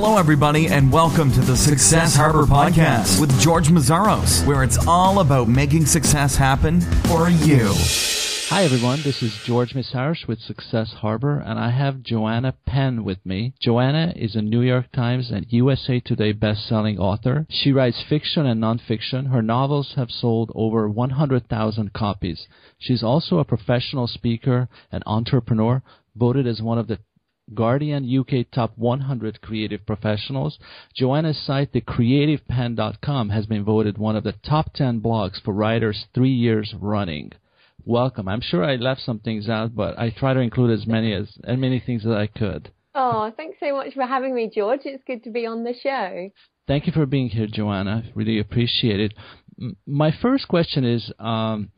Hello, everybody, and welcome to the Success Harbor Podcast with George Meszaros, where it's all about making success happen for you. Hi, everyone. This is George Meszaros with Success Harbor, and I have Joanna Penn with me. Joanna is a New York Times and USA Today best-selling author. She writes fiction and nonfiction. Her novels have sold over 100,000 copies. She's also a professional speaker and entrepreneur, voted as one of the Guardian UK Top 100 Creative Professionals. Joanna's site, thecreativepenn.com, has been voted one of the top 10 blogs for writers three years running. Welcome. I'm sure I left some things out, but I try to include as many as as many things as I could. Oh, thanks so much for having me, George. It's good to be on the show. Thank you for being here, Joanna. Really appreciate it. My first question is. Um,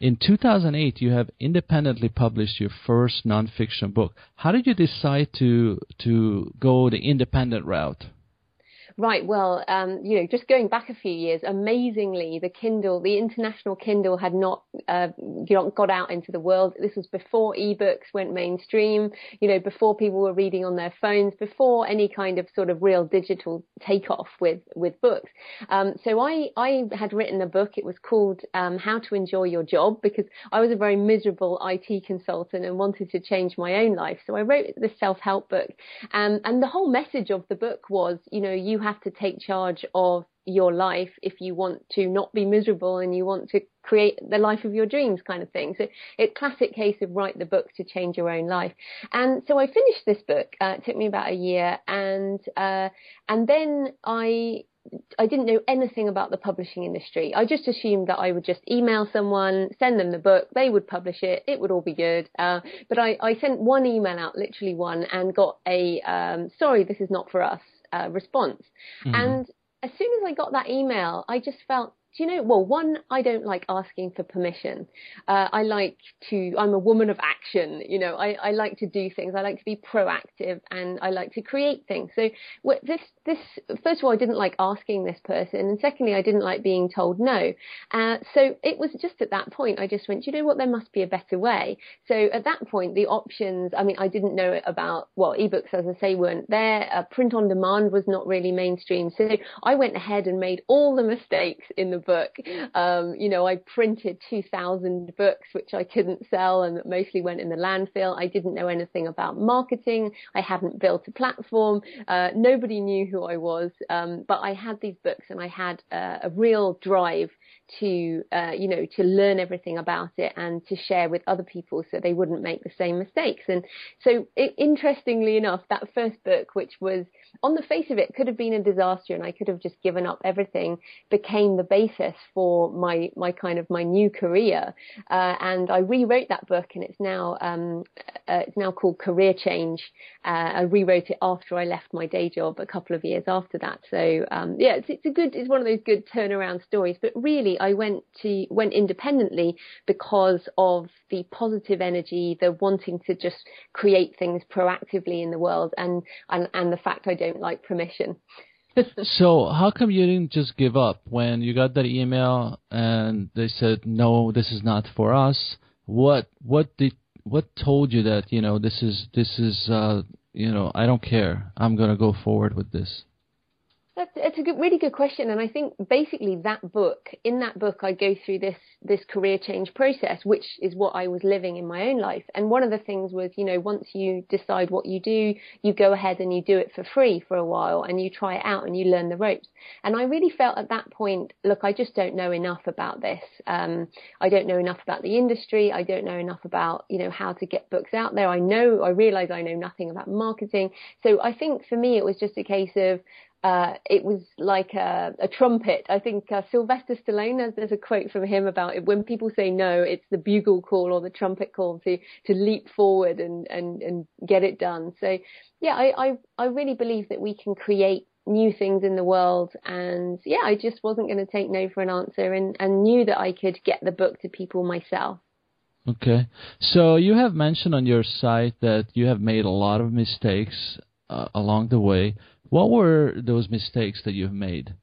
in 2008, you have independently published your first nonfiction book. How did you decide to to go the independent route? Right. Well, um, you know, just going back a few years, amazingly, the Kindle, the international Kindle, had not uh, got out into the world. This was before ebooks went mainstream. You know, before people were reading on their phones, before any kind of sort of real digital takeoff with with books. Um, so I I had written a book. It was called um, How to Enjoy Your Job because I was a very miserable IT consultant and wanted to change my own life. So I wrote this self help book, um, and the whole message of the book was, you know, you have to take charge of your life if you want to not be miserable and you want to create the life of your dreams kind of thing. So it's classic case of write the book to change your own life. And so I finished this book. Uh, it took me about a year and, uh, and then I, I didn't know anything about the publishing industry. I just assumed that I would just email someone, send them the book, they would publish it, it would all be good. Uh, but I, I sent one email out, literally one, and got a um, sorry, this is not for us uh, response. Mm-hmm. And as soon as I got that email, I just felt do you know, well, one, I don't like asking for permission. Uh, I like to, I'm a woman of action, you know, I, I like to do things. I like to be proactive and I like to create things. So this, this, first of all, I didn't like asking this person. And secondly, I didn't like being told no. Uh, so it was just at that point, I just went, you know what, there must be a better way. So at that point, the options, I mean, I didn't know about, well, ebooks, as I say, weren't there. Uh, print on demand was not really mainstream. So I went ahead and made all the mistakes in the the book. Um, you know, I printed 2,000 books, which I couldn't sell and that mostly went in the landfill. I didn't know anything about marketing. I hadn't built a platform. Uh, nobody knew who I was. Um, but I had these books and I had uh, a real drive to uh, you know to learn everything about it and to share with other people so they wouldn't make the same mistakes. And so it, interestingly enough that first book which was on the face of it could have been a disaster and I could have just given up everything became the basis for my my kind of my new career. Uh, and I rewrote that book and it's now um, uh, it's now called Career Change. Uh, I rewrote it after I left my day job a couple of years after that. So um, yeah it's, it's a good it's one of those good turnaround stories. But really I went to went independently because of the positive energy, the wanting to just create things proactively in the world, and and, and the fact I don't like permission. so how come you didn't just give up when you got that email and they said no, this is not for us? What what did what told you that you know this is this is uh, you know I don't care. I'm gonna go forward with this. That's it's a good, really good question, and I think basically that book, in that book, I go through this this career change process, which is what I was living in my own life. And one of the things was, you know, once you decide what you do, you go ahead and you do it for free for a while, and you try it out and you learn the ropes. And I really felt at that point, look, I just don't know enough about this. Um, I don't know enough about the industry. I don't know enough about, you know, how to get books out there. I know, I realize I know nothing about marketing. So I think for me, it was just a case of uh, it was like a, a trumpet. I think uh, Sylvester Stallone, there's, a quote from him about it. When people say no, it's the bugle call or the trumpet call to, to leap forward and, and, and get it done. So yeah, I, I, I really believe that we can create new things in the world. And yeah, I just wasn't going to take no for an answer and, and knew that I could get the book to people myself. Okay. So you have mentioned on your site that you have made a lot of mistakes uh, along the way. What were those mistakes that you've made?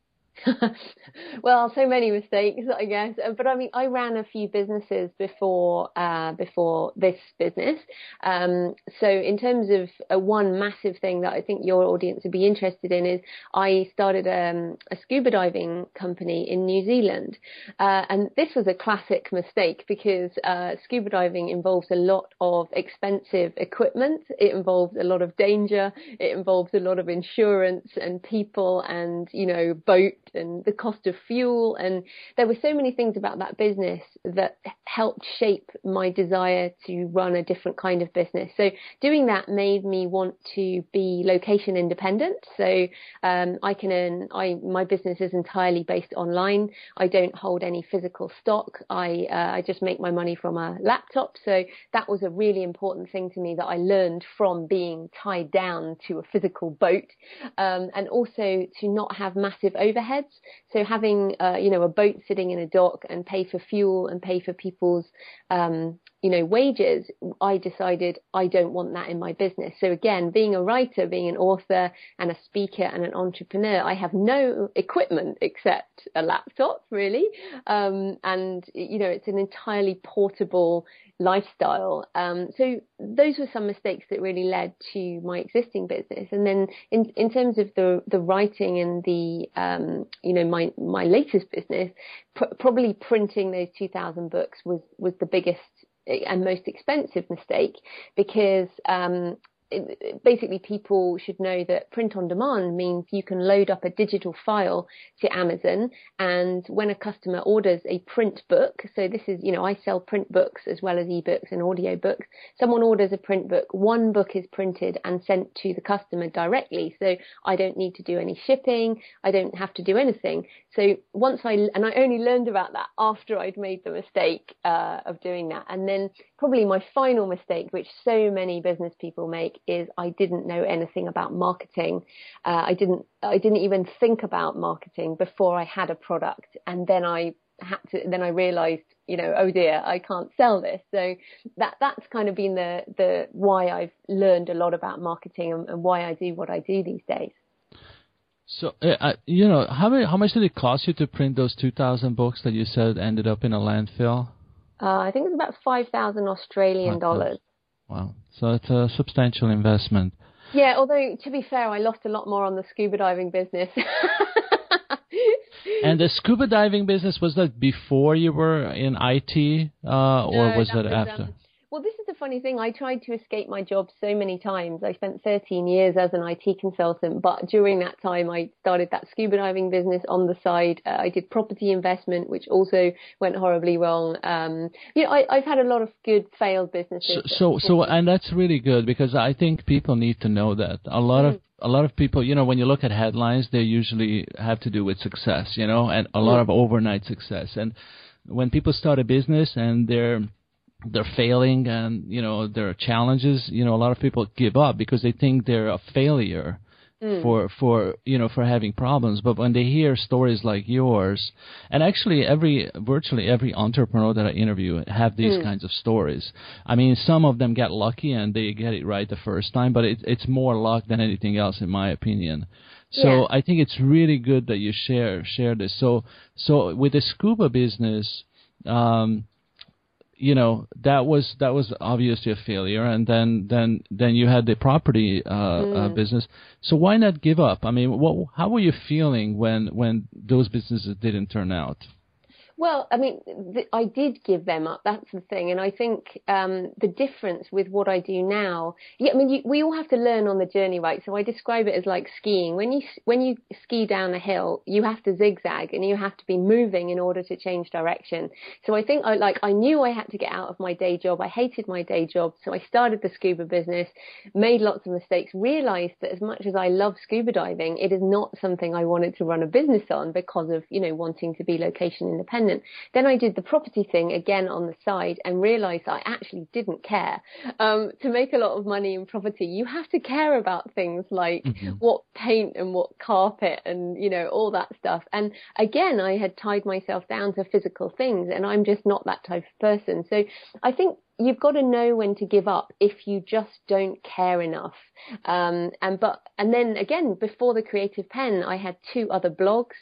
well, so many mistakes, I guess. Uh, but I mean, I ran a few businesses before uh, before this business. Um, so in terms of uh, one massive thing that I think your audience would be interested in is I started um, a scuba diving company in New Zealand, uh, and this was a classic mistake because uh, scuba diving involves a lot of expensive equipment. It involves a lot of danger. It involves a lot of insurance and people and you know boat and the cost of fuel. And there were so many things about that business that helped shape my desire to run a different kind of business. So doing that made me want to be location independent. So um, I can earn, I, my business is entirely based online. I don't hold any physical stock. I, uh, I just make my money from a laptop. So that was a really important thing to me that I learned from being tied down to a physical boat. Um, and also to not have massive overheads. So having, uh, you know, a boat sitting in a dock and pay for fuel and pay for people's, um, you know, wages, I decided I don't want that in my business. So again, being a writer, being an author and a speaker and an entrepreneur, I have no equipment except a laptop really. Um, and, you know, it's an entirely portable lifestyle. Um, so those were some mistakes that really led to my existing business. And then in, in terms of the, the writing and the, um, you know, my, my latest business, pr- probably printing those 2000 books was, was the biggest and most expensive mistake because um, basically people should know that print on demand means you can load up a digital file to Amazon and when a customer orders a print book, so this is, you know, I sell print books as well as ebooks and audio books. Someone orders a print book, one book is printed and sent to the customer directly. So I don't need to do any shipping. I don't have to do anything. So once I, and I only learned about that after I'd made the mistake uh, of doing that. And then probably my final mistake, which so many business people make, is I didn't know anything about marketing. Uh, I didn't, I didn't even think about marketing before I had a product. And then I had to, then I realized, you know, oh dear, I can't sell this. So that, that's kind of been the, the, why I've learned a lot about marketing and, and why I do what I do these days. So, uh, you know, how many, how much did it cost you to print those 2,000 books that you said ended up in a landfill? Uh, I think it's about 5,000 Australian dollars. Wow. So it's a substantial investment. Yeah, although to be fair, I lost a lot more on the scuba diving business. and the scuba diving business was that before you were in IT, uh, or no, was that, was, after? Well, this is the funny thing. I tried to escape my job so many times. I spent 13 years as an IT consultant, but during that time, I started that scuba diving business on the side. Uh, I did property investment, which also went horribly wrong. Um, you know, I, have had a lot of good failed businesses. So, so, so, and that's really good because I think people need to know that a lot mm. of a lot of people, you know, when you look at headlines, they usually have to do with success, you know, and a lot of overnight success. And when people start a business and they're they're failing and you know there are challenges you know a lot of people give up because they think they're a failure mm. for for you know for having problems but when they hear stories like yours and actually every virtually every entrepreneur that i interview have these mm. kinds of stories i mean some of them get lucky and they get it right the first time but it, it's more luck than anything else in my opinion so yeah. i think it's really good that you share share this so so with the scuba business um you know that was that was obviously a failure. And then then then you had the property uh, mm. uh, business. So why not give up? I mean what how were you feeling when when those businesses didn't turn out well, I mean, th- I did give them up. That's the thing, and I think um, the difference with what I do now. Yeah, I mean, you, we all have to learn on the journey, right? So I describe it as like skiing. When you when you ski down a hill, you have to zigzag and you have to be moving in order to change direction. So I think I like I knew I had to get out of my day job. I hated my day job, so I started the scuba business, made lots of mistakes, realized that as much as I love scuba diving, it is not something I wanted to run a business on because of you know wanting to be location independent independent. Then I did the property thing again on the side and realized I actually didn't care. Um, to make a lot of money in property, you have to care about things like mm-hmm. what paint and what carpet and, you know, all that stuff. And again, I had tied myself down to physical things and I'm just not that type of person. So I think you've got to know when to give up if you just don't care enough. Um, and but and then again, before the Creative Penn, I had two other blogs.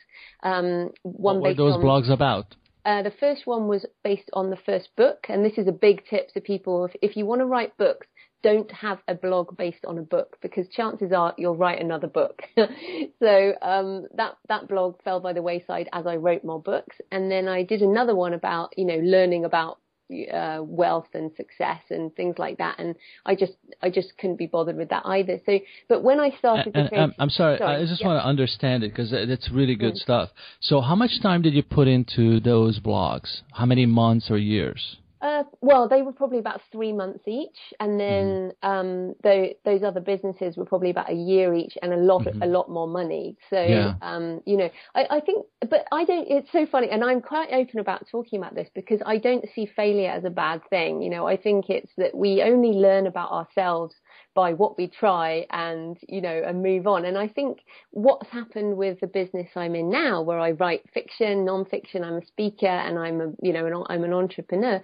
Um, one what were those on, blogs about? Uh, the first one was based on the first book, and this is a big tip to people. If, if you want to write books, don't have a blog based on a book because chances are you'll write another book. so um, that that blog fell by the wayside as I wrote more books, and then I did another one about you know learning about uh, wealth and success and things like that. And I just I just couldn't be bothered with that either. So, but when I started, and, and I'm, I'm sorry, sorry, I just yeah. want to understand it because it's really good mm. stuff. So, how much time did you put into those blogs? How many months or years? Uh, well, they were probably about three months each, and then mm-hmm. um, the, those other businesses were probably about a year each, and a lot, mm-hmm. a lot more money. So, yeah. um, you know, I, I think, but I don't. It's so funny, and I'm quite open about talking about this because I don't see failure as a bad thing. You know, I think it's that we only learn about ourselves by what we try and you know and move on. And i think what's happened with the business i'm in now where i write fiction non-fiction i'm a speaker and i'm a you know an, i'm an entrepreneur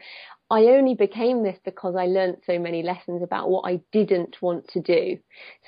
I only became this because I learned so many lessons about what I didn't want to do.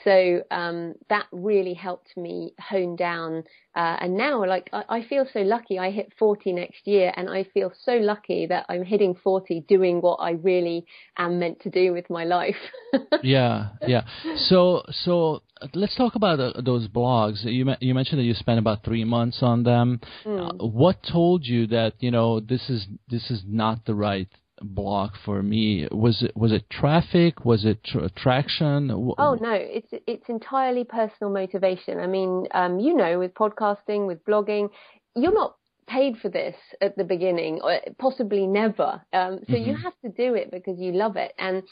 So um, that really helped me hone down. Uh, and now, like, I, I, feel so lucky. I hit 40 next year, and I feel so lucky that I'm hitting 40 doing what I really am meant to do with my life. yeah, yeah. So, so let's talk about uh, those blogs. You you mentioned that you spent about three months on them. Mm. Uh, what told you that you know this is this is not the right block for me. Was it was it traffic? Was it tra- traction? Oh no, it's it's entirely personal motivation. I mean, um, you know, with podcasting, with blogging, you're not paid for this at the beginning, or possibly never. Um, so mm-hmm. you have to do it because you love it, and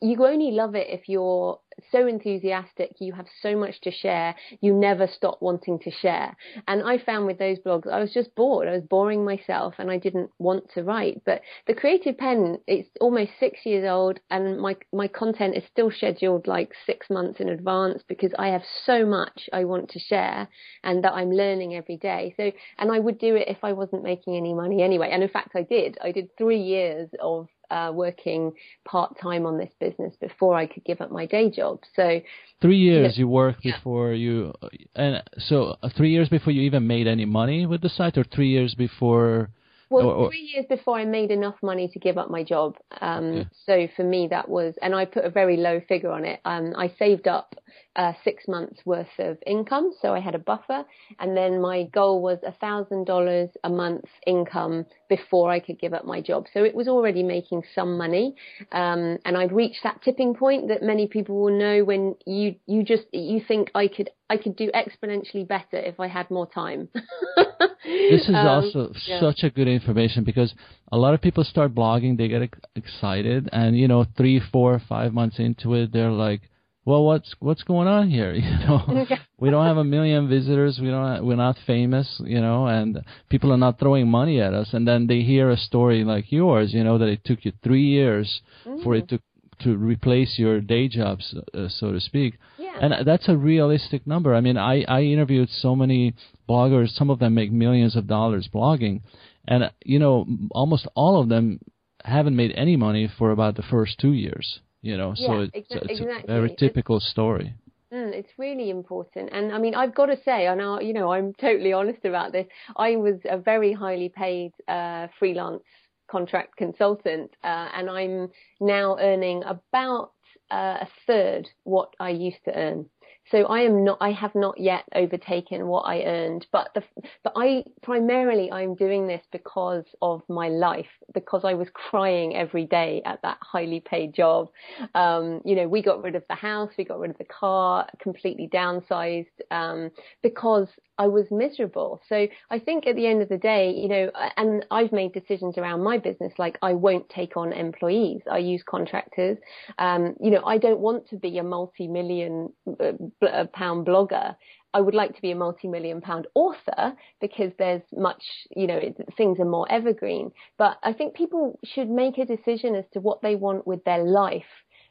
you only love it if you're so enthusiastic, you have so much to share, you never stop wanting to share. And I found with those blogs, I was just bored. I was boring myself and I didn't want to write. But the Creative Penn, it's almost six years old and my, my content is still scheduled like six months in advance because I have so much I want to share and that I'm learning every day. So, and I would do it if I wasn't making any money anyway. And in fact, I did. I did three years of uh, working part time on this business before I could give up my day job. So three years you, know, you worked yeah. before you, and so uh, three years before you even made any money with the site, or three years before. Well, or, or, three years before I made enough money to give up my job. Um, yeah. So for me, that was, and I put a very low figure on it. Um, I saved up uh, six months worth of income. So I had a buffer. And then my goal was a thousand dollars a month income before I could give up my job. So it was already making some money. Um, and I'd reached that tipping point that many people will know when you, you just, you think I could, I could do exponentially better if I had more time. this is um, also yeah. such a good information because a lot of people start blogging, they get excited, and you know, three, four, five months into it, they're like, well, what's what's going on here? You know, we don't have a million visitors. We don't. We're not famous. You know, and people are not throwing money at us. And then they hear a story like yours. You know, that it took you three years mm. for it mm. to to replace your day jobs, uh, so to speak. Yeah. And that's a realistic number. I mean, I I interviewed so many bloggers. Some of them make millions of dollars blogging, and you know, almost all of them haven't made any money for about the first two years you know. Yeah, so it's, it's a very typical it's, story. Mm, it's really important. And i mean i've got to say and I, you know i'm totally honest about this i was a very highly paid uh, freelance contract consultant uh, and i'm now earning about uh, a third what i used to earn so I am not, I have not yet overtaken what I earned, but the, but I primarily I'm doing this because of my life, because I was crying every day at that highly paid job. Um, you know, we got rid of the house, we got rid of the car, completely downsized, um, because I was miserable. So I think at the end of the day, you know, and I've made decisions around my business, like I won't take on employees. I use contractors. Um, you know, I don't want to be a multi-million uh, uh, blogger. I would like to be a multi-million pound author because there's much, you know, things are more evergreen. But I think people should make a decision as to what they want with their life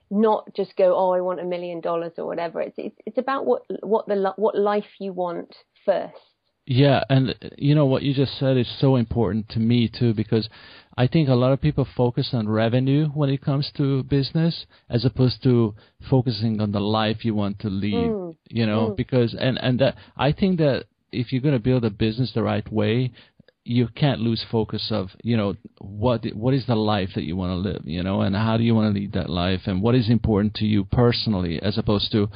not just go, oh, I want a million dollars or whatever. It's, it's, it's about what, what the, what life you want first. Yeah, and you know what you just said is so important to me too because I think a lot of people focus on revenue when it comes to business as opposed to focusing on the life you want to lead, mm. you know, mm. because and and that I think that if you're going to build a business the right way, you can't lose focus of you know what what is the life that you want to live you know? And how do you want to lead that life? And what is important to you personally as opposed to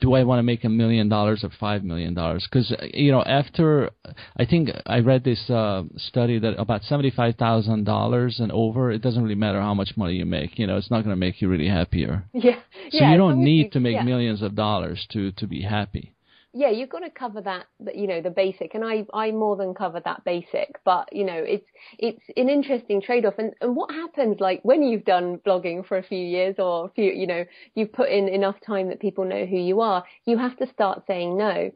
do I want to make a million dollars or five million dollars? Because you know after I think I read this uh, study that about seventy five thousand dollars and over it doesn't really matter how much money you make you know? It's not going to make you really happier. Yeah. So yeah, you don't need to make yeah. millions of dollars to to be happy yeah, you've got to cover that, you know, the basic, and I, I more than cover that basic. But you know, it's it's an interesting trade-off. And and what happens, like when you've done blogging for a few years, or a few, you know, you've put in enough time that people know who you are, you have to start saying no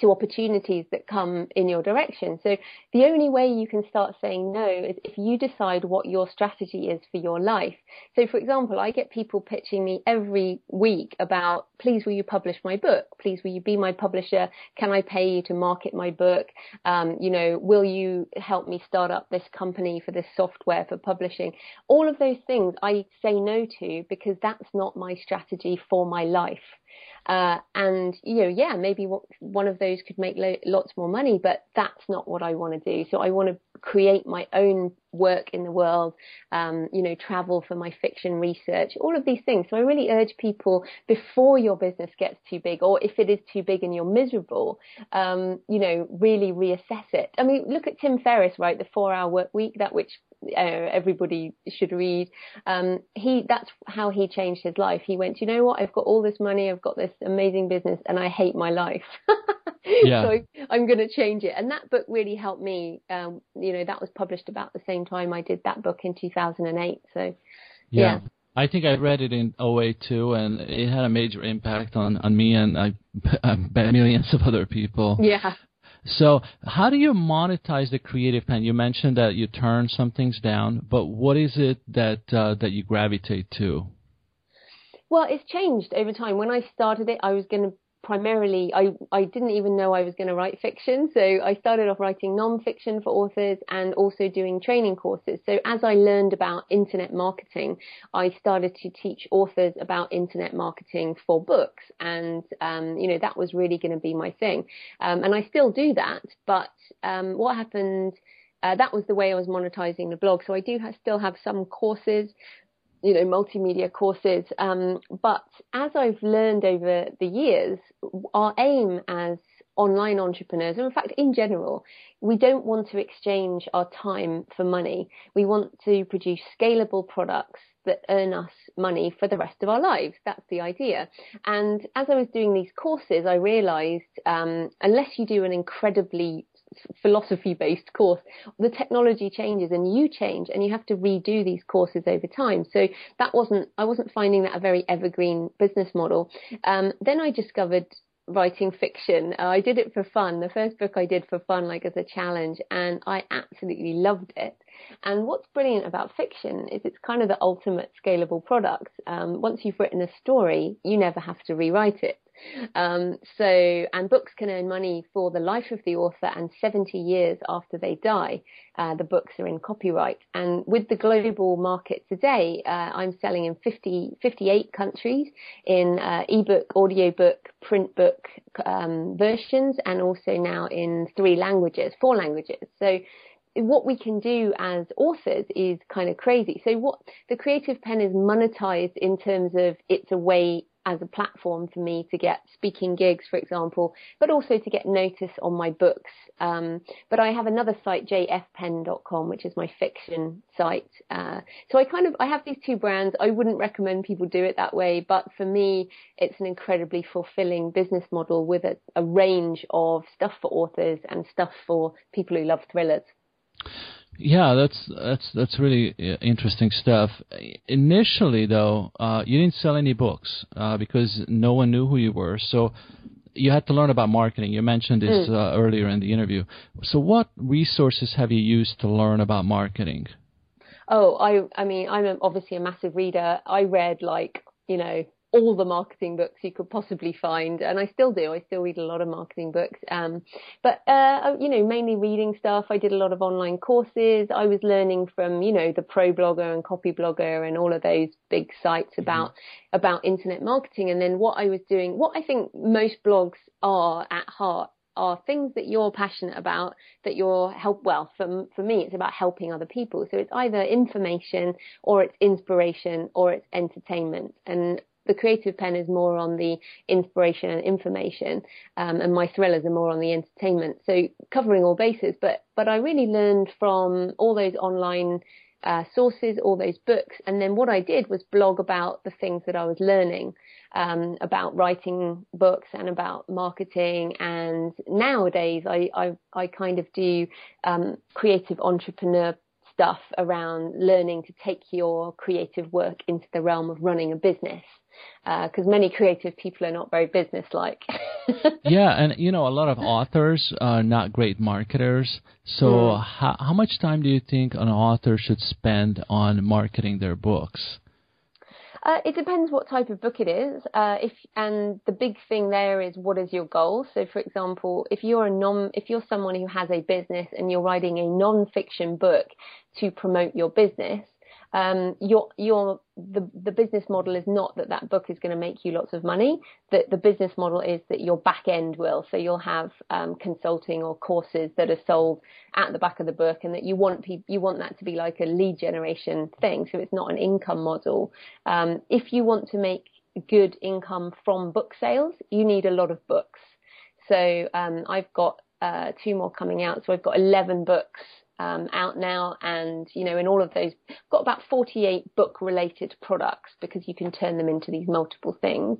to opportunities that come in your direction. So the only way you can start saying no is if you decide what your strategy is for your life. So for example, I get people pitching me every week about, please will you publish my book? Please will you be my publisher? Can I pay you to market my book? Um, you know, will you help me start up this company for this software for publishing? All of those things I say no to because that's not my strategy for my life. Uh, and you know, yeah, maybe one of those could make lo- lots more money, but that's not what I want to do. So I want to create my own work in the world, um, you know, travel for my fiction research, all of these things. So I really urge people before your business gets too big, or if it is too big and you're miserable, um, you know, really reassess it. I mean, look at Tim Ferriss, right? The four hour work week, that which uh, everybody should read. Um, he that's how he changed his life. He went, you know what? I've got all this money, I've got this amazing business, and I hate my life. yeah. so I'm going to change it. And that book really helped me. Um, you know, that was published about the same time I did that book in 2008. So yeah. yeah. I think I read it in 08 too, and it had a major impact on, on me and I, I millions of other people. Yeah. So, how do you monetize the creative Penn? You mentioned that you turn some things down, but what is it that uh, that you gravitate to? Well, it's changed over time. When I started it, I was going to primarily I, I didn't even know I was going to write fiction. So I started off writing non-fiction for authors and also doing training courses. So as I learned about internet marketing, I started to teach authors about internet marketing for books. And, um, you know, that was really going to be my thing. Um, and I still do that. But um, what happened uh, that was the way I was monetizing the blog. So I do still have some courses, you know, multimedia courses. Um, but as I've learned over the years, our aim as online entrepreneurs, and in fact, in general, we don't want to exchange our time for money. We want to produce scalable products that earn us money for the rest of our lives. That's the idea. And as I was doing these courses, I realized um, unless you do an incredibly philosophy based course, the technology changes and you change and you have to redo these courses over time. So that wasn't, I wasn't finding that a very evergreen business model. Um, then I discovered writing fiction. Uh, I did it for fun. The first book I did for fun, like as a challenge, and I absolutely loved it. And what's brilliant about fiction is it's kind of the ultimate scalable product. Um, once you've written a story, you never have to rewrite it. Um, so, and books can earn money for the life of the author and 70 years after they die. Uh, the books are in copyright. And with the global market today, uh, I'm selling in 50, 58 countries in uh, ebook, audiobook, print book um, versions, and also now in three languages, four languages. So what we can do as authors is kind of crazy. So what the creative Penn is monetized in terms of it's a way as a platform for me to get speaking gigs, for example, but also to get notice on my books. Um, but I have another site, jfpenn.com, which is my fiction site. Uh, so I kind of, I have these two brands. I wouldn't recommend people do it that way, but for me, it's an incredibly fulfilling business model with a, a range of stuff for authors and stuff for people who love thrillers. Yeah, that's that's that's really uh, interesting stuff. Initially, though, uh, you didn't sell any books uh, because no one knew who you were. So you had to learn about marketing. You mentioned this mm. uh, earlier in the interview. So what resources have you used to learn about marketing? Oh, I I mean, I'm obviously a massive reader. I read like you know all the marketing books you could possibly find, and I still do. I still read a lot of marketing books, um, but uh, you know, mainly reading stuff. I did a lot of online courses. I was learning from you know the Pro Blogger and Copy Blogger and all of those big sites mm-hmm. about mm-hmm. about internet marketing. And then what I was doing, what I think most blogs are at heart are things that you're passionate about that you're help well for for me it's about helping other people so it's either information or it's inspiration or it's entertainment and the creative Penn is more on the inspiration and information, um, and my thrillers are more on the entertainment. So covering all bases, but but I really learned from all those online uh, sources, all those books, and then what I did was blog about the things that I was learning um, about writing books and about marketing. And nowadays, I I, I kind of do um, creative entrepreneur stuff around learning to take your creative work into the realm of running a business because uh, many creative people are not very business-like. yeah, and you know, a lot of authors are not great marketers. So, mm. how, how much time do you think an author should spend on marketing their books? Uh, it depends what type of book it is. Uh, if and the big thing there is what is your goal. So, for example, if you're a non, if you're someone who has a business and you're writing a non-fiction book to promote your business, um, your your the the business model is not that that book is going to make you lots of money. The the business model is that your back end will. So you'll have um, consulting or courses that are sold at the back of the book, and that you want pe- you want that to be like a lead generation thing. So it's not an income model. Um, if you want to make good income from book sales, you need a lot of books. So um, I've got uh, two more coming out. So I've got 11 books um, out now, and you know, in all of those, got about 48 book-related products because you can turn them into these multiple things,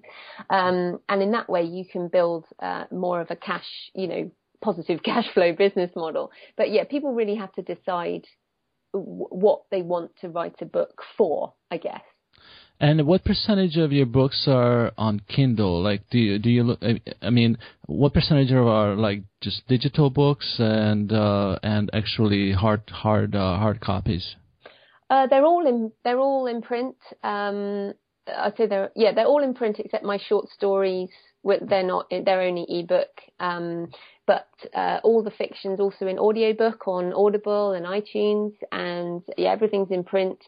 um, and in that way, you can build uh, more of a cash, you know, positive cash flow business model. But yeah, people really have to decide w- what they want to write a book for, I guess. And what percentage of your books are on Kindle? Like, do you do you? I mean, what percentage of are like just digital books and uh, and actually hard hard uh, hard copies? Uh, they're all in they're all in print. Um, I'd say they're yeah they're all in print except my short stories. They're not they're only ebook. Um, but uh, all the fiction's also in audiobook on Audible and iTunes, and yeah everything's in print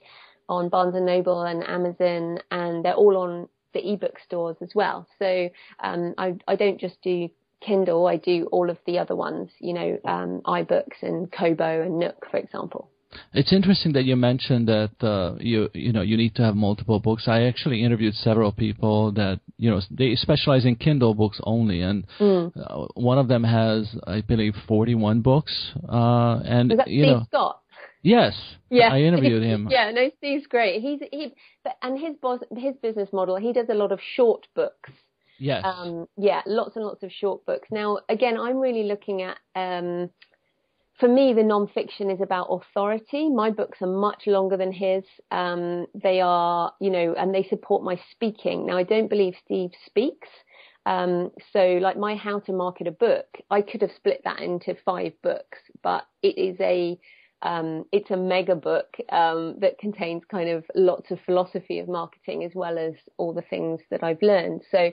on Barnes and Noble and Amazon, and they're all on the ebook stores as well. So um, I, I don't just do Kindle, I do all of the other ones, you know, um, iBooks and Kobo and Nook, for example. It's interesting that you mentioned that uh, you you know you need to have multiple books. I actually interviewed several people that you know they specialize in Kindle books only, and mm. uh, one of them has I believe 41 books. Uh, and Is that you Steve know, Scott? Yes. Yeah. I interviewed him. yeah, no, Steve's great. He's he, but, and his boss, his business model, he does a lot of short books. Yes. Um, yeah, lots and lots of short books. Now, again, I'm really looking at. Um, for me, the non-fiction is about authority. My books are much longer than his. Um, they are, you know, and they support my speaking. Now, I don't believe Steve speaks. Um, so like my how to market a book, I could have split that into five books, but it is a um, it's a mega book um, that contains kind of lots of philosophy of marketing as well as all the things that I've learned. So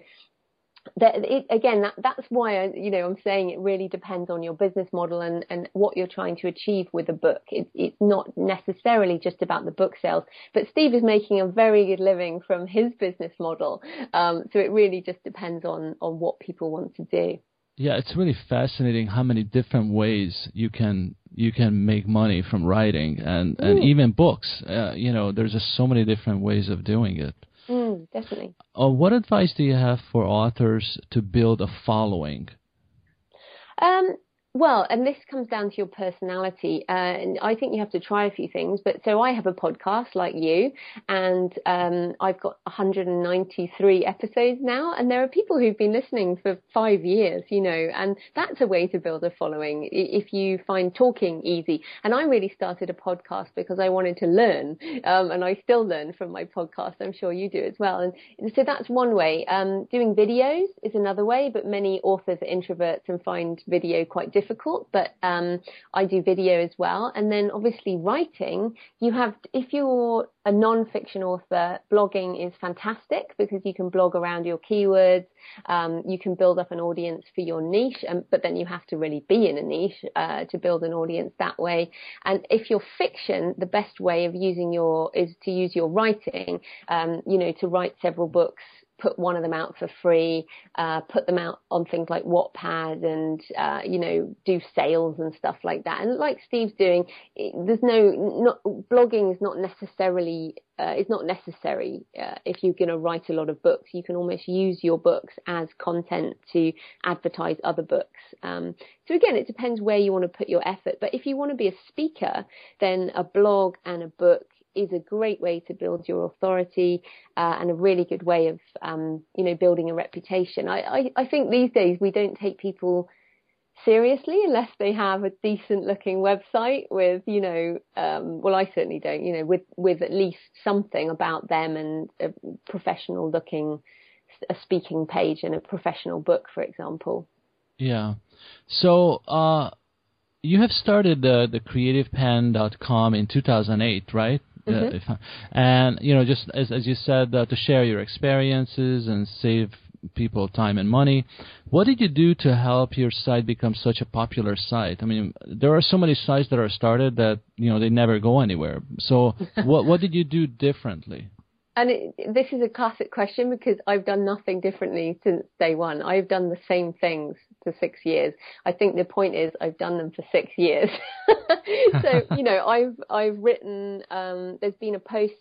that it, again, that, that's why I, you know I'm saying it really depends on your business model and, and what you're trying to achieve with a book. It, it's not necessarily just about the book sales, but Steve is making a very good living from his business model. Um, so it really just depends on on what people want to do. Yeah, it's really fascinating how many different ways you can you can make money from writing and and mm. even books. Uh, you know, there's just so many different ways of doing it. Mm, definitely. Uh, what advice do you have for authors to build a following? Um, well, and this comes down to your personality. Uh, and I think you have to try a few things. But so I have a podcast like you, and um, I've got 193 episodes now. And there are people who've been listening for five years, you know, and that's a way to build a following if you find talking easy. And I really started a podcast because I wanted to learn, um, and I still learn from my podcast. I'm sure you do as well. And so that's one way. Um, doing videos is another way, but many authors are introverts and find video quite difficult difficult, but um, I do video as well. And then obviously writing, you have, if you're a non-fiction author, blogging is fantastic because you can blog around your keywords. Um, you can build up an audience for your niche, um, but then you have to really be in a niche uh, to build an audience that way. And if you're fiction, the best way of using your is to use your writing. Um, you know, to write several books put one of them out for free, uh, put them out on things like Wattpad and, uh, you know, do sales and stuff like that. And like Steve's doing, there's no, not, blogging is not necessarily, uh, it's not necessary, uh, if you're going to write a lot of books. You can almost use your books as content to advertise other books. Um, so again, it depends where you want to put your effort. But if you want to be a speaker, then a blog and a book is a great way to build your authority uh, and a really good way of um, you know building a reputation. I, I, I think these days we don't take people seriously unless they have a decent looking website with you know um, well I certainly don't you know with with at least something about them and a professional looking a speaking page and a professional book for example. Yeah. So uh you have started the the creativepenn.com in 2008, right? Mm-hmm. Uh, and you know, just as as you said, uh, to share your experiences and save people time and money. What did you do to help your site become such a popular site? I mean, there are so many sites that are started that you know they never go anywhere. So, what what did you do differently? And it, this is a classic question because I've done nothing differently since day one. I've done the same things for six years. I think the point is I've done them for six years. so you know, I've I've written. Um, there's been a post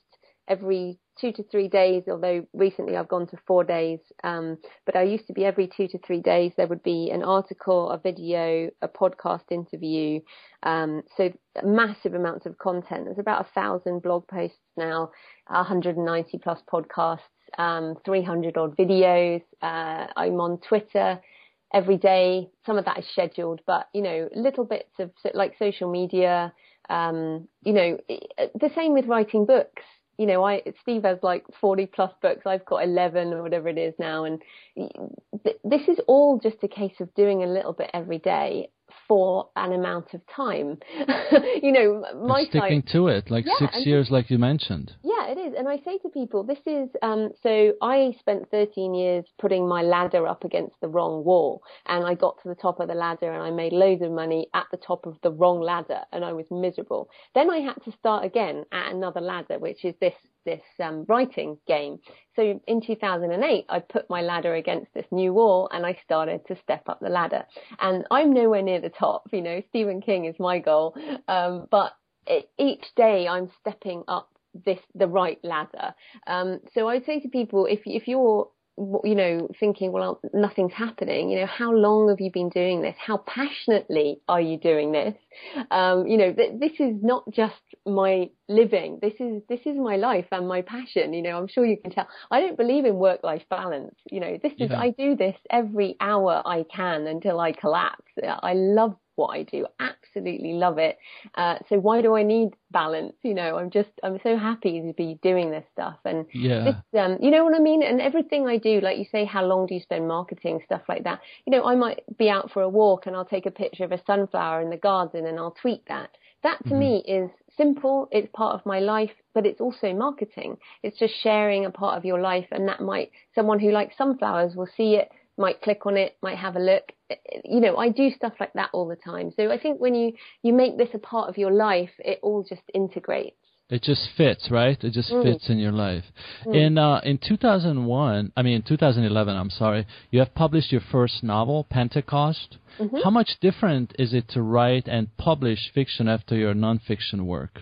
every two to three days, although recently I've gone to four days. Um, but I used to be every two to three days, there would be an article, a video, a podcast interview. Um, so massive amounts of content. There's about a thousand blog posts now, 190 plus podcasts, um, 300 odd videos. Uh, I'm on Twitter every day. Some of that is scheduled, but you know, little bits of like social media. Um, you know, the same with writing books you know, I Steve has like 40 plus books. I've got 11 or whatever it is now, and th- this is all just a case of doing a little bit every day for an amount of time. you know, my sticking site, to it, like yeah, six years, like you mentioned. Yeah, it is. And I say to people, this is um, so. I spent 13 years putting my ladder up against the wrong wall, and I got to the top of the ladder, and I made loads of money at the top of the wrong ladder, and I was miserable. Then I had to start again at another ladder, which is this this um, writing game. So in 2008, I put my ladder against this new wall and I started to step up the ladder. And I'm nowhere near the top. You know, Stephen King is my goal, um, but it, each day I'm stepping up this the right ladder. Um, so I would say to people, if if you're you know, thinking, well, nothing's happening. You know, how long have you been doing this? How passionately are you doing this? Um, you know, th- this is not just my living. This is this is my life and my passion. You know, I'm sure you can tell. I don't believe in work-life balance. You know, this is yeah. I do this every hour I can until I collapse. I love what I do. Absolutely love it. Uh, so why do I need balance? You know, I'm just, I'm so happy to be doing this stuff. And yeah, this, um, you know what I mean? And everything I do, like you say, how long do you spend marketing stuff like that? You know, I might be out for a walk and I'll take a picture of a sunflower in the garden and I'll tweet that. That to mm-hmm. me is simple. It's part of my life, but it's also marketing. It's just sharing a part of your life. And that might, someone who likes sunflowers will see it might click on it, might have a look. You know, I do stuff like that all the time. So I think when you, you make this a part of your life, it all just integrates. It just fits, right? It just mm. fits in your life. Mm. In uh, in 2001, I mean in 2011, I'm sorry, you have published your first novel, Pentecost. Mm-hmm. How much different is it to write and publish fiction after your nonfiction work?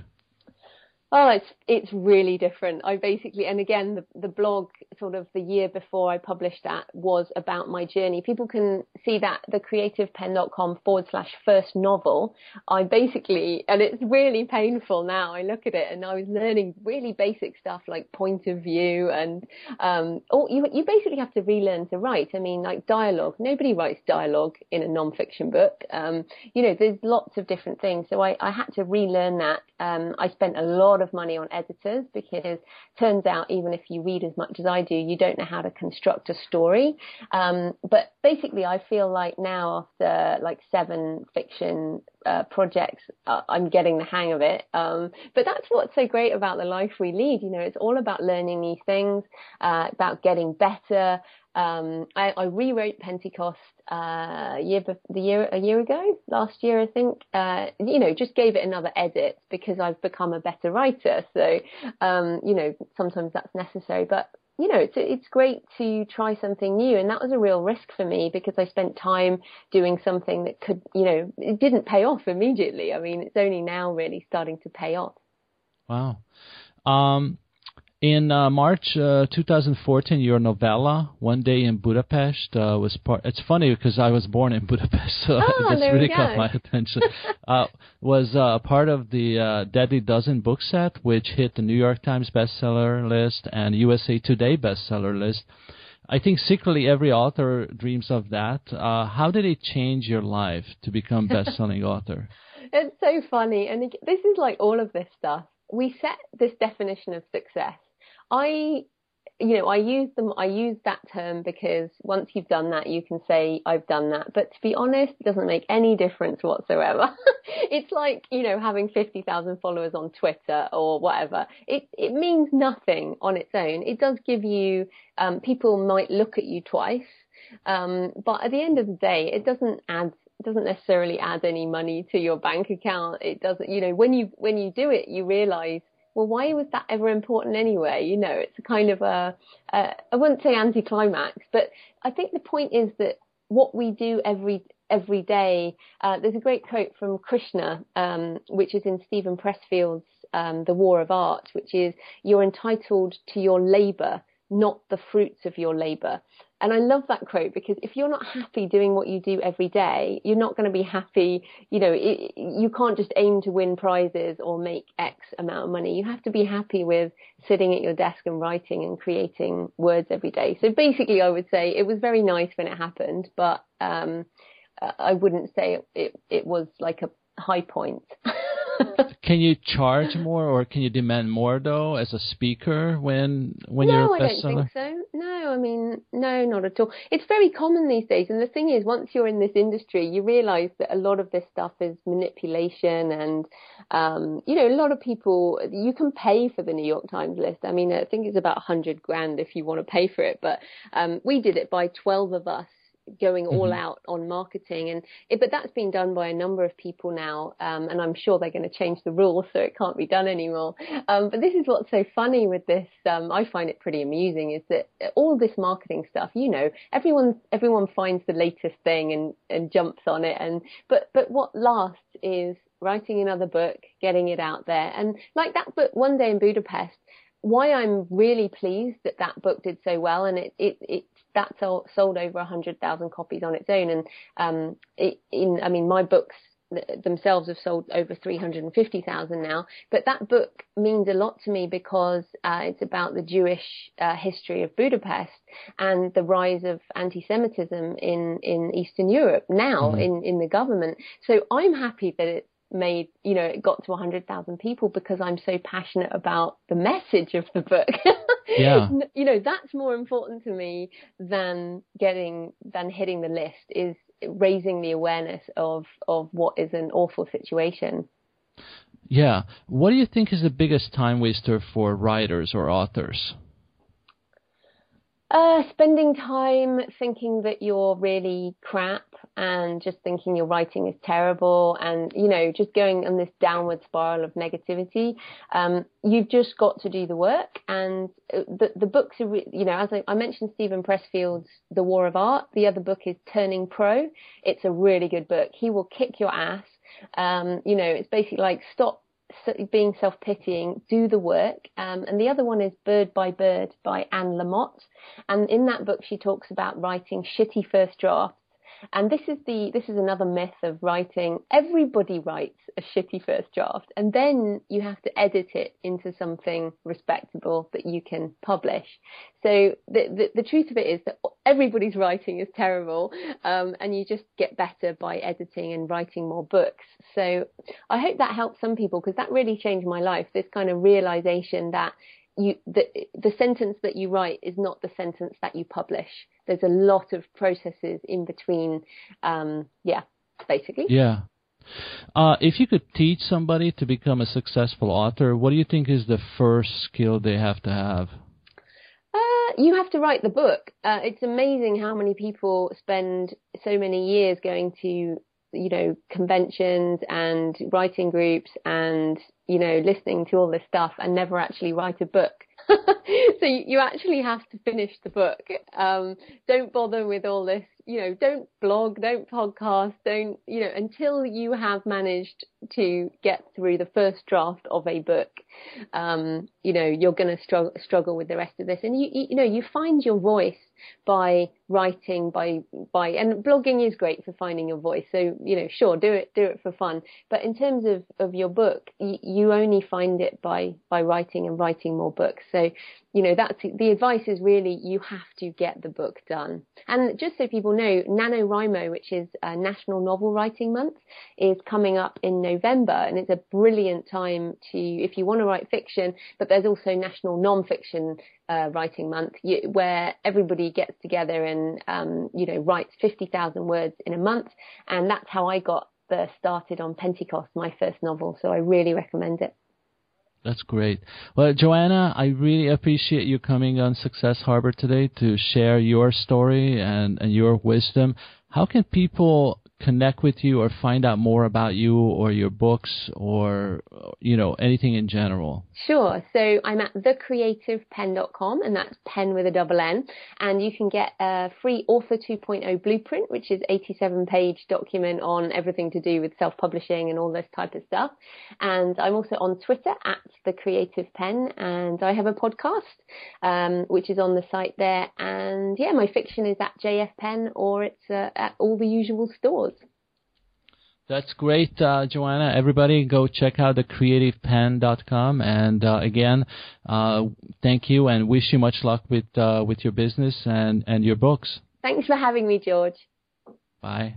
Oh, it's it's really different. I basically, and again, the, the blog sort of the year before I published that was about my journey. People can see that the creativepenn.com forward slash first novel. I basically, and it's really painful now. I look at it and I was learning really basic stuff like point of view and, um, or you, you basically have to relearn to write. I mean, like dialogue. Nobody writes dialogue in a nonfiction book. Um, you know, there's lots of different things. So I, I had to relearn that. Um, I spent a lot lot of money on editors because turns out even if you read as much as I do, you don't know how to construct a story. Um, but basically, I feel like now after like seven fiction uh, projects, uh, I'm getting the hang of it. Um, but that's what's so great about the life we lead. You know, it's all about learning new things, uh, about getting better. Um, I, I, rewrote Pentecost uh, year the year a year ago, last year I think. Uh, you know, just gave it another edit because I've become a better writer. So, um, you know, sometimes that's necessary. But you know, it's it's great to try something new, and that was a real risk for me because I spent time doing something that could, you know, it didn't pay off immediately. I mean, it's only now really starting to pay off. Wow. Um, in uh, March uh, 2014, your novella "One Day in Budapest" uh, was part. It's funny because I was born in Budapest, so oh, this really caught my attention. Uh, was uh, part of the uh, Deadly Dozen book set, which hit the New York Times bestseller list and USA Today bestseller list. I think secretly every author dreams of that. how did it change your life to become best-selling author? It's so funny, and this is like all of this stuff. We set this definition of success I, you know, I use them, I use that term because once you've done that, you can say, I've done that. But to be honest, it doesn't make any difference whatsoever. it's like, you know, having 50,000 followers on Twitter or whatever. It, it means nothing on its own. It does give you, um, people might look at you twice. Um, but at the end of the day, it doesn't add doesn't necessarily add any money to your bank account. It doesn't, you know, when you when you do it, you realize well, why was that ever important anyway? You know, it's a kind of a, a I wouldn't say anticlimax, but I think the point is that what we do every every day. Uh, there's a great quote from Krishna, um, which is in Steven Pressfield's um, The War of Art, which is you're entitled to your labour, not the fruits of your labour. And I love that quote because if you're not happy doing what you do every day, you're not going to be happy. You know, it, you can't just aim to win prizes or make X amount of money. You have to be happy with sitting at your desk and writing and creating words every day. So basically, I would say it was very nice when it happened, but um, I wouldn't say it, it, it was like a high point. can you charge more or can you demand more though as a speaker when when no, you're a bestseller? No, I don't think so. No, I mean, no, not at all. It's very common these days, and the thing is, once you're in this industry, you realise that a lot of this stuff is manipulation, and um, you know, a lot of people you can pay for the New York Times list. I mean, I think it's about a hundred grand if you want to pay for it, but um, we did it by twelve of us going all mm-hmm. out on marketing. And it, but that's been done by a number of people now um, and I'm sure they're going to change the rules so it can't be done anymore. Um, but this is what's so funny with this um, I find it pretty amusing is that all this marketing stuff you know everyone everyone finds the latest thing and, and jumps on it. And but but what lasts is writing another book getting it out there. And like that book one day in Budapest why I'm really pleased that that book did so well and it, it, it that sold, sold over 100,000 copies on its own. And um, it, in, I mean, my books themselves have sold over 350,000 now. But that book means a lot to me because uh, it's about the Jewish uh, history of Budapest and the rise of anti-Semitism in, in Eastern Europe now mm-hmm. in, in the government. So I'm happy that it's made, you know, it got to 100,000 people because I'm so passionate about the message of the book. yeah. You know, that's more important to me than getting, than hitting the list is raising the awareness of, of what is an awful situation. Yeah. What do you think is the biggest time waster for writers or authors? Uh, spending time thinking that you're really crap and just thinking your writing is terrible and, you know, just going on this downward spiral of negativity. Um, you've just got to do the work and uh, the, the books are, re- you know, as I, I mentioned Steven Pressfield's The War of Art. The other book is Turning Pro. It's a really good book. He will kick your ass. Um, you know, it's basically like stop being self-pitying, do the work. Um, and the other one is Bird by Bird by Anne Lamott. And in that book, she talks about writing shitty first drafts And this is the this is another myth of writing. Everybody writes a shitty first draft, and then you have to edit it into something respectable that you can publish. So the the, the truth of it is that everybody's writing is terrible, um, and you just get better by editing and writing more books. So I hope that helps some people because that really changed my life. This kind of realization that you the the sentence that you write is not the sentence that you publish. There's a lot of processes in between. Um, yeah, basically. Yeah. Uh, if you could teach somebody to become a successful author, what do you think is the first skill they have to have? Uh, you have to write the book. Uh, it's amazing how many people spend so many years going to you know, conventions and writing groups and, you know, listening to all this stuff and never actually write a book. so you, actually have to finish the book. Um, don't bother with all this, you know, don't blog, don't podcast, don't, you know, until you have managed to get through the first draft of a book, um, you know, you're going to struggle, struggle with the rest of this. And you, you know, you find your voice by writing, by by and blogging is great for finding your voice. So you know, sure, do it do it for fun. But in terms of of your book, you, you only find it by by writing and writing more books. So you know, that's the advice is really you have to get the book done. And just so people know, NaNoWriMo, which is National Novel Writing Month, is coming up in November, and it's a brilliant time to if you want to write fiction. But there's also National Non-Fiction uh, Writing Month, you, where everybody gets together and um, you know writes 50,000 words in a month, and that's how I got the started on Pentecost, my first novel. So I really recommend it. That's great. Well, Joanna, I really appreciate you coming on Success Harbor today to share your story and, and your wisdom. How can people connect with you or find out more about you or your books or you know anything in general? Sure. So i'm at thecreativepenn.com and that's pen with a double n. And you can get a free author 2.0 blueprint which is 87 page document on everything to do with self-publishing and all this type of stuff. And i'm also on twitter at the creative Penn and i have a podcast um, which is on the site there. And yeah my fiction is at jf Penn or it's uh, at all the usual stores that's great, uh, Joanna. Everybody go check out the creativepenn.com. And uh, again, uh, thank you and wish you much luck with uh, with your business and, and your books. Thanks for having me, George. Bye.